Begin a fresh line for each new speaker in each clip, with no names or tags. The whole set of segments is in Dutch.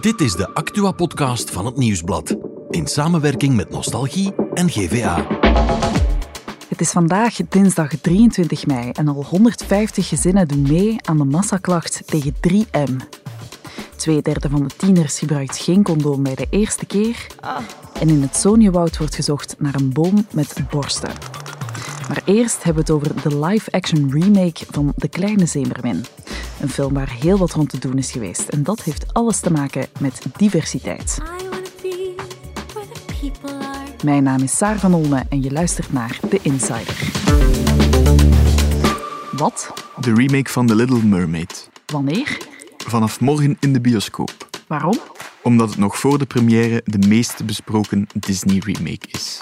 Dit is de Actua-podcast van het Nieuwsblad. In samenwerking met Nostalgie en GVA.
Het is vandaag dinsdag 23 mei en al 150 gezinnen doen mee aan de massaklacht tegen 3M. Tweederde van de tieners gebruikt geen condoom bij de eerste keer. En in het Soniewoud wordt gezocht naar een boom met borsten. Maar eerst hebben we het over de live-action remake van De Kleine Zeemermin. Een film waar heel wat rond te doen is geweest. En dat heeft alles te maken met diversiteit. Mijn naam is Saar van Olme en je luistert naar The Insider. Wat?
De remake van The Little Mermaid.
Wanneer?
Vanaf morgen in de bioscoop.
Waarom?
Omdat het nog voor de première de meest besproken Disney-remake is.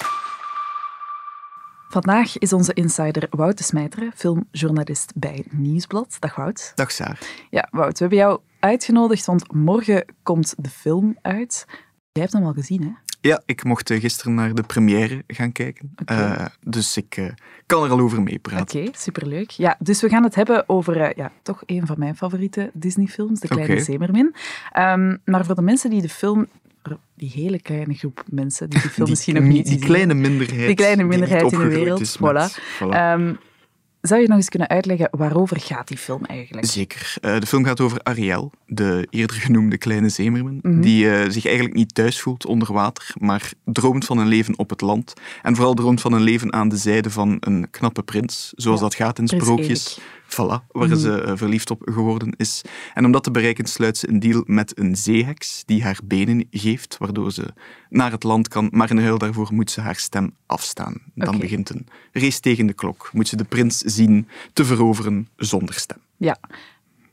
Vandaag is onze insider Wout de Smijteren, filmjournalist bij Nieuwsblad. Dag Wout.
Dag Saar.
Ja, Wout, we hebben jou uitgenodigd, want morgen komt de film uit. Jij hebt hem al gezien, hè?
Ja, ik mocht eh, gisteren naar de première gaan kijken.
Oké.
Eh, dus ik eh, kan er al over meepraten.
Oké, superleuk. Ja, dus we gaan het hebben over ja, toch een van mijn favoriete Disney-films, De Kleine. Zeemermin. Ehm, maar voor de mensen die de film, die hele kleine groep mensen die de film misschien nog
die,
niet
die
zien,
kleine minderheid.
Die kleine
die
minderheid in de wereld, voilà.
voilà.
Ehm, zou je nog eens kunnen uitleggen waarover gaat die film eigenlijk?
Zeker. Eh, de film gaat over Ariel, de eerder genoemde kleine zeemermin,
Mhm.
die eh, zich eigenlijk niet thuis voelt onder water, maar droomt van een leven op het land. En vooral droomt van een leven aan de zijde van een knappe prins, zoals
Ja,
dat gaat in sprookjes.
Erik.
Voilà, waar ze eh, verliefd op geworden is. En om dat te bereiken sluit ze een deal met een zeeheks die haar benen geeft, waardoor ze naar het land kan. Maar in ruil daarvoor moet ze haar stem afstaan. Dan begint een race tegen de klok. Moet ze de prins zien te veroveren zonder stem.
Ja.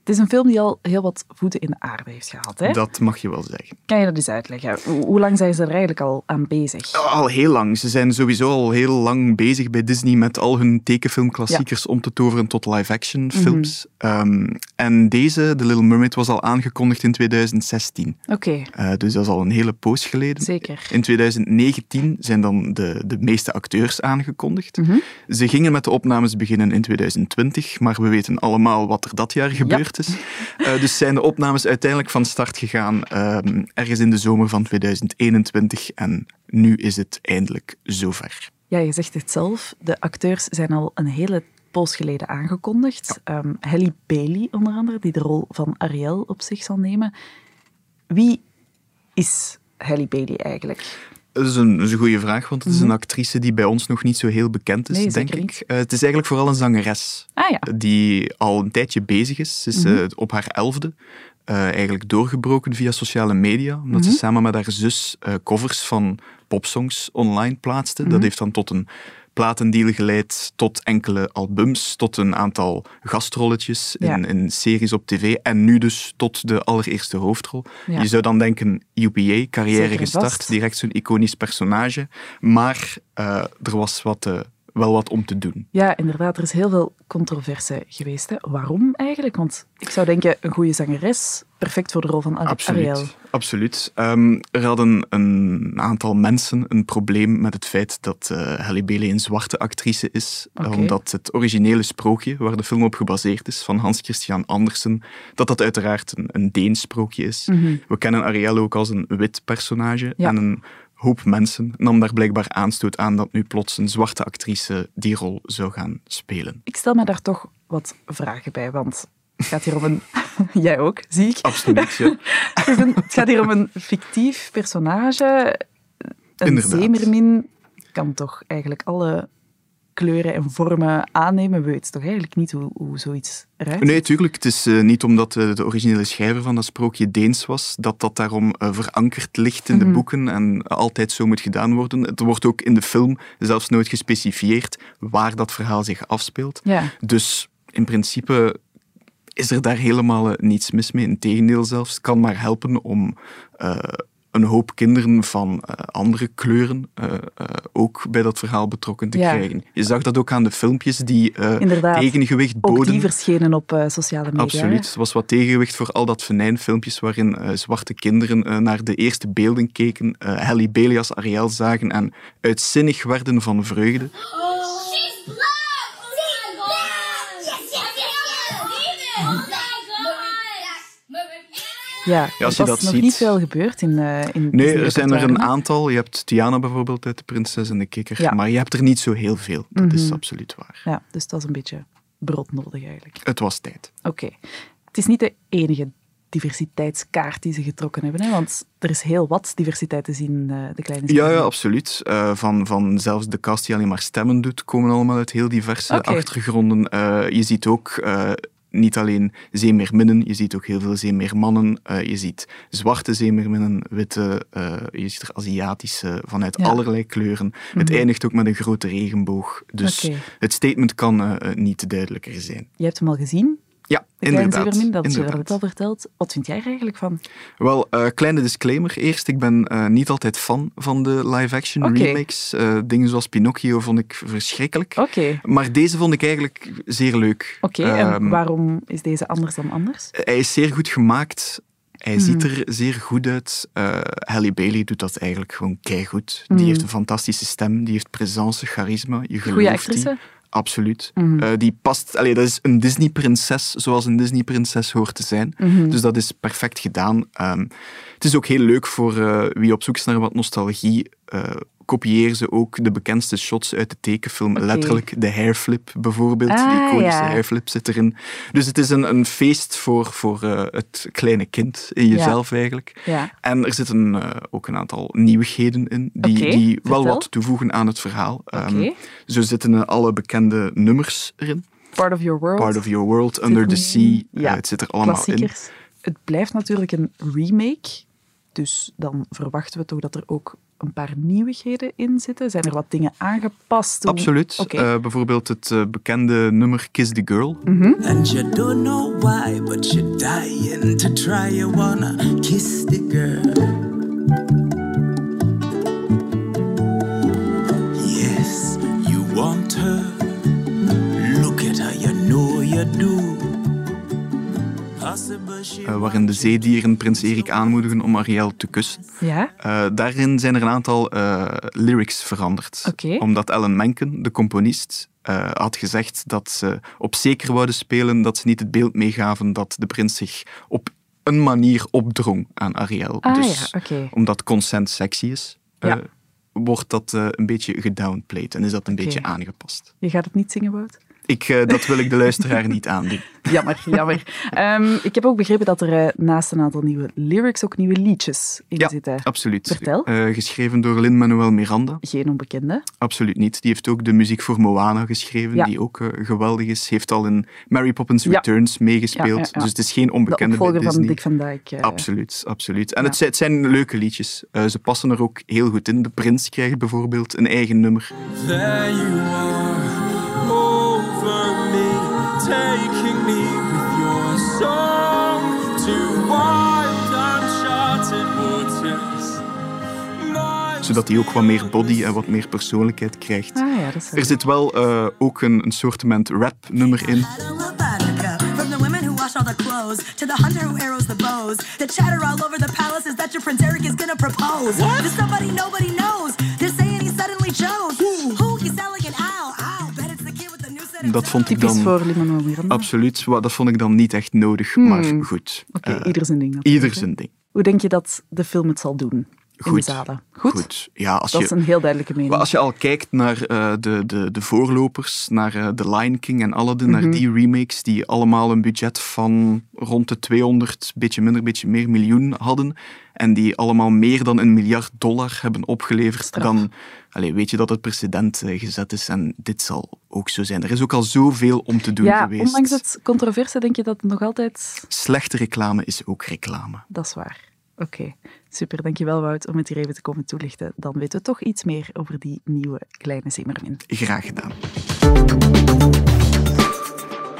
Het is een film die al heel wat voeten in de aarde heeft gehad. Hè?
Dat mag je wel zeggen.
Kan je dat eens uitleggen? Hoe, lang zijn ze er eigenlijk al aan bezig?
Al heel lang. Ze zijn sowieso al heel lang bezig bij Disney met al hun tekenfilmklassiekers om te toveren tot live-action films. Ehm, en deze, The Little Mermaid, was al aangekondigd in 2016.
Oké,
Eh, dus dat is al een hele poos geleden.
zeker.
In 2019 zijn dan de, de meeste acteurs aangekondigd.
Mhm.
Ze gingen met de opnames beginnen in 2020, maar we weten allemaal wat er dat jaar gebeurd Eh, dus zijn de opnames uiteindelijk van start gegaan ehm, ergens in de zomer van 2021 en nu is het eindelijk zover.
Ja, je zegt het zelf. De acteurs zijn al een hele poos geleden aangekondigd. Ehm, Halle Bailey onder andere, die de rol van Ariel op zich zal nemen. Wie is Halle Bailey eigenlijk?
Dat is een, dat is een goede vraag, want het is een actrice die bij ons nog niet zo heel bekend is,
Mhm. Nee,
denk ik. Eh, het is eigenlijk vooral een zangeres.
Ah ja,
die al een tijdje bezig is. Ze is
Mhm.
eh, op haar elfde eh, eigenlijk doorgebroken via sociale media, omdat
Mhm.
ze samen met haar zus covers van popsongs online plaatste.
Mhm.
Dat heeft dan tot een platendeal geleid, tot enkele albums, tot een aantal gastrolletjes in,
Ja.
in series op tv en nu dus tot de allereerste hoofdrol.
Ja.
Je zou dan denken, UPA, carrière gestart, direct zo'n iconisch personage, maar eh, er was wat, eh, wel wat om te doen.
ja, inderdaad. Er is heel veel controverse geweest. Hè. Waarom eigenlijk? Want ik zou denken, een goede zangeres, perfect voor de rol van Ar-
Absoluut.
Ariel.
Absoluut. Ehm, er hadden een aantal mensen een probleem met het feit dat eh Halle Bailey een zwarte actrice is.
Oké.
Omdat het originele sprookje, waar de film op gebaseerd is, van Hans Christian Andersen, dat dat uiteraard een, een Deens sprookje is.
Mhm.
We kennen Ariel ook als een wit personage.
Ja.
En een hoop mensen nam daar blijkbaar aanstoot aan dat nu plots een zwarte actrice die rol zou gaan spelen.
Ik stel me daar toch wat vragen bij, want het gaat hier om een... Jij ook, zie ik.
Absoluut, ja.
Het gaat hier om een fictief personage. Een
Inderdaad.
zeemermin kan toch eigenlijk alle kleuren en vormen aannemen. We weten toch eigenlijk niet hoe, hoe zoiets eruit
Nee, tuurlijk. Het is eh, niet omdat eh, de originele schrijver van dat sprookje Deens was, dat dat daarom eh, verankerd ligt in de
Mhm.
boeken en altijd zo moet gedaan worden. Het wordt ook in de film zelfs nooit gespecifieerd waar dat verhaal zich afspeelt.
Ja,
Dus in principe is er daar helemaal niets mis mee. Integendeel zelfs. Het kan maar helpen om een hoop kinderen van eh, andere kleuren eh, eh, ook bij dat verhaal betrokken te
Ja.
krijgen. Je zag dat ook aan de filmpjes die eh,
Inderdaad.
tegengewicht
ook
boden.
die verschenen op eh, sociale media.
Absoluut. Er was wat tegengewicht voor al dat venijnfilmpjes waarin eh, zwarte kinderen naar de eerste beelden keken, eh Halle Bailey als Ariel zagen en uitzinnig werden van vreugde.
She's
Ja,
Ja, als je
er
dat
nog
ziet-
niet veel gebeurd in, eh in
Nee, er zijn er een aantal. Je hebt Tiana bijvoorbeeld uit De Prinses en de Kikker.
Ja.
Maar je hebt er niet zo heel veel. Dat is
Mhm.
absoluut waar.
Ja, dus dat is een beetje broodnodig eigenlijk.
Het was tijd.
Oké. Het is niet de enige diversiteitskaart die ze getrokken hebben, hè? want er is heel wat diversiteit te zien in eh, de kleine
Ja, ja absoluut. Eh, van, van zelfs de cast die alleen maar stemmen doet, komen allemaal uit heel diverse achtergronden. Je ziet ook niet alleen zeemeerminnen, je ziet ook heel veel zeemeermannen. Eh, je ziet zwarte zeemeerminnen, witte, eh, je ziet er Aziatische vanuit
Ja. Mhm.
allerlei kleuren. Het eindigt ook met een grote regenboog. Dus het statement kan eh, niet duidelijker zijn.
Je hebt hem al gezien,
Ja,
de
inderdaad.
Dat
inderdaad.
net al verteld. Wat vind jij er eigenlijk van?
Wel, eh, kleine disclaimer. Eerst, ik ben eh, niet altijd fan van de live-action
Oké.
remakes. Eh, dingen zoals Pinocchio vond ik verschrikkelijk. Maar deze vond ik eigenlijk zeer leuk.
Oké, en
Ehm,
waarom is deze anders dan anders?
Hij is zeer goed gemaakt. Hij
Mhm.
ziet er zeer goed uit. Eh, Halle Bailey doet dat eigenlijk gewoon keigoed. Die heeft een fantastische stem, die heeft presence, charisma. Je gelooft
Goeie
die. Absoluut.
Mhm.
Eh, die past, allee, dat is een Disney-prinses zoals een Disney-prinses hoort te zijn.
Mhm.
Dus dat is perfect gedaan. Ehm, het is ook heel leuk voor eh, wie op zoek is naar wat nostalgie. eh kopieer ze ook de bekendste shots uit de tekenfilm. Letterlijk de hairflip bijvoorbeeld.
Ah,
die iconische
ja.
hairflip zit erin. Dus het is een, een feest voor, voor eh, het kleine kind in jezelf eigenlijk.
Ja.
En er zitten eh, ook een aantal nieuwigheden in die, die wel
vertel.
wat toevoegen aan het verhaal. Ehm,
Oké.
zo zitten alle bekende nummers erin.
Part of Your World.
Part of Your World, Under the Sea.
Ja,
eh, het zit er allemaal in.
klassiekers. Het blijft natuurlijk een remake. Dus dan verwachten we toch dat er ook een paar nieuwigheden in zitten. Zijn er wat dingen aangepast? Hoe-
Absoluut.
Oké.
Eh, bijvoorbeeld het eh, bekende nummer Kiss the Girl.
And you don't know why, but you're dying to try. You wanna kiss the girl.
Eh, waarin de zeedieren prins Erik aanmoedigen om Ariel te kussen.
Ja?
Eh, daarin zijn er een aantal eh, lyrics veranderd. Omdat Alan Menken, de componist, had gezegd dat ze op zeker wouden spelen dat ze niet het beeld meegaven dat de prins zich op een manier opdrong aan Ariel.
Ah
dus
ja,
omdat consent sexy is,
Ja.
wordt dat een beetje gedownplayed en is dat een beetje aangepast.
Je gaat het niet zingen, Wout?
Ik, eh, dat wil ik de luisteraar niet aandoen.
Jammer, jammer. Ehm, ik heb ook begrepen dat er eh, naast een aantal nieuwe lyrics ook nieuwe liedjes in
Ja,
zitten.
absoluut.
Vertel.
Eh, geschreven door Lin-Manuel Miranda.
Geen onbekende.
Absoluut niet. Die heeft ook de muziek voor Moana geschreven,
Ja.
die ook geweldig is. Heeft al in Mary Poppins
Ja.
Returns meegespeeld.
Ja, ja, ja.
Dus het is geen
De
onbekende bij
opvolger van. Dick van Dijk.
Absoluut, absoluut. En
Ja.
het, zijn, het zijn leuke liedjes. Ze passen er ook heel goed in. De Prins krijgt bijvoorbeeld een eigen nummer.
There you are,
Zodat hij ook wat meer body en wat meer persoonlijkheid krijgt.
Ah ja, dat is
Er zit wel eh, ook een, een soortement rap-nummer in.
From
Dat vond ik dan
voor Lin-Manuel Miranda.
absoluut, dat vond ik dan niet echt nodig, maar goed.
Hmm. Oké,
Eh,
ieder zijn ding.
ieder zijn ding.
Hoe denk je dat de film het zal doen
Goed.
zalen? Goed?
Goed. Ja, als
Dat
je,
is een heel duidelijke mening.
Maar als je al kijkt naar eh, de, de, de voorlopers, naar eh, The Lion King en Aladdin,
Mhm.
naar die remakes die allemaal een budget van rond de 200, beetje minder, beetje meer miljoen hadden en die allemaal meer dan een miljard dollar hebben opgeleverd,
Straf.
dan allee, weet je dat het precedent eh, gezet is en dit zal ook zo zijn. Er is ook al zoveel om te doen
ja,
geweest.
ondanks het controverse denk je dat het nog altijd...
Slechte reclame is ook reclame.
Dat is waar. Oké, super. Dankjewel Wout om het hier even te komen toelichten. Dan weten we toch iets meer over die nieuwe kleine Zeemermin.
Graag gedaan.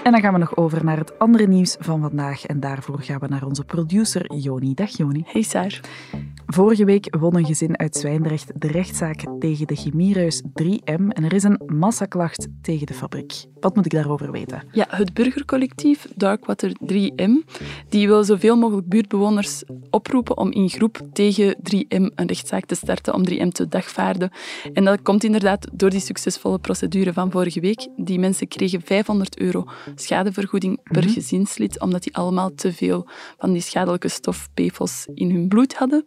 En dan gaan we nog over naar het andere nieuws van vandaag. En daarvoor gaan we naar onze producer Joni. Dag Joni.
Hey Saar.
Vorige week won een gezin uit Zwijndrecht de rechtszaak tegen de chemieruis 3M en er is een massaklacht tegen de fabriek. Wat moet ik daarover weten?
Ja, het burgercollectief Darkwater 3M die wil zoveel mogelijk buurtbewoners oproepen om in groep tegen 3M een rechtszaak te starten om 3M te dagvaarden. En dat komt inderdaad door die succesvolle procedure van vorige week. Die mensen kregen 500 euro schadevergoeding per
Mhm.
gezinslid omdat die allemaal te veel van die schadelijke stof PFOS in hun bloed hadden.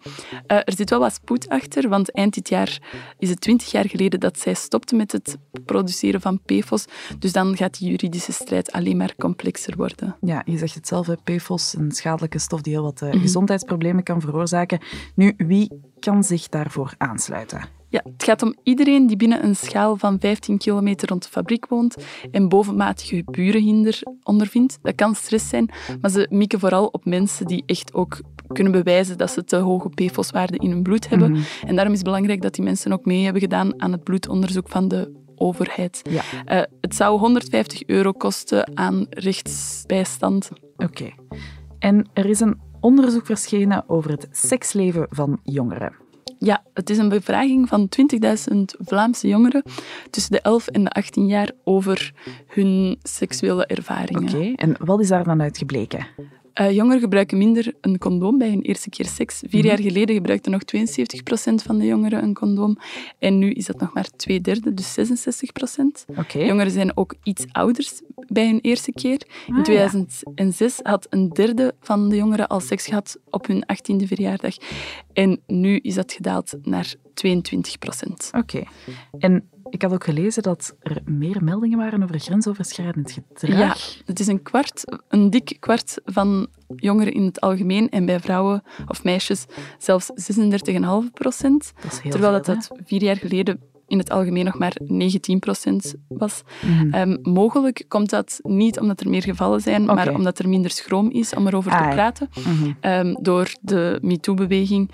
Eh, er zit wel wat spoed achter, want eind dit jaar is het 20 jaar geleden dat zij stopte met het produceren van PFOS. Dus dan gaat die juridische strijd alleen maar complexer worden.
Ja, je zegt het zelf, hè, PFOS, een schadelijke stof die heel wat
Mhm.
eh, gezondheidsproblemen kan veroorzaken. Nu, wie kan zich daarvoor aansluiten?
Ja, het gaat om iedereen die binnen een schaal van 15 kilometer rond de fabriek woont en bovenmatige burenhinder ondervindt. Dat kan stress zijn, maar ze mikken vooral op mensen die echt ook kunnen bewijzen dat ze te hoge PFOS-waarden in hun bloed hebben.
Mhm.
En daarom is het belangrijk dat die mensen ook mee hebben gedaan aan het bloedonderzoek van de overheid.
Ja.
Eh, het zou 150 euro kosten aan rechtsbijstand.
Oké. En er is een onderzoek verschenen over het seksleven van jongeren.
Ja, het is een bevraging van 20.000 Vlaamse jongeren tussen de 11 en de 18 jaar over hun seksuele ervaringen.
Oké, en wat is daar dan
Eh, jongeren gebruiken minder een condoom bij hun eerste keer seks. Vier
Mhm.
jaar geleden gebruikte nog 72% van de jongeren een condoom. En nu is dat nog maar twee derde, dus 66%.
Oké.
Jongeren zijn ook iets ouders bij hun eerste keer. In
Ah, ja.
2006 had een derde van de jongeren al seks gehad op hun 18e verjaardag. En nu is dat gedaald naar 22%.
Oké. En ik had ook gelezen dat er meer meldingen waren over grensoverschrijdend gedrag.
Ja, het is een kwart, een dik kwart van jongeren in het algemeen en bij vrouwen of meisjes zelfs 36,5 procent.
Dat
Terwijl
veel,
dat, dat vier jaar geleden in het algemeen nog maar 19 procent was.
Mhm.
Ehm, mogelijk komt dat niet omdat er meer gevallen zijn, maar omdat er minder schroom is om erover
Ah,
te
ja.
praten.
Mhm.
ehm, door de MeToo-beweging.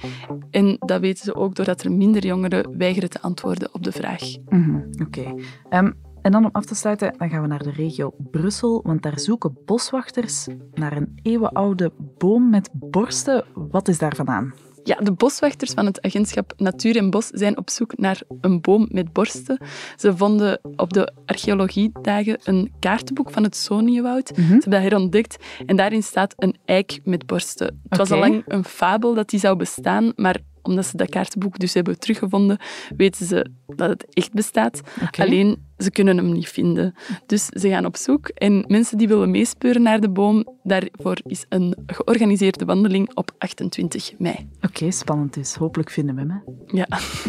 En dat weten ze ook doordat er minder jongeren weigeren te antwoorden op de vraag.
Mhm, Oké. Ehm, en dan om af te sluiten, dan gaan we naar de regio Brussel, want daar zoeken boswachters naar een eeuwenoude boom met borsten. Wat is daar vandaan?
Ja, de boswachters van het agentschap Natuur en Bos zijn op zoek naar een boom met borsten. Ze vonden op de archeologiedagen een kaartenboek van het Soniewoud. Ze hebben dat herontdekt en daarin staat een eik met borsten. Het was al lang een fabel dat die zou bestaan, maar omdat ze dat kaartenboek dus hebben teruggevonden, weten ze dat het echt bestaat. Alleen, ze kunnen hem niet vinden. Dus ze gaan op zoek. En mensen die willen meespeuren naar de boom, daarvoor is een georganiseerde wandeling op 28 mei.
Oké, spannend dus. Hopelijk vinden we hem. hè.
Ja.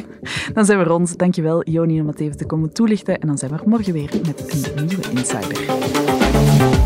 Dan zijn we rond. Dankjewel, Joni, om het even te komen toelichten. En dan zijn we morgen weer met een nieuwe Insider.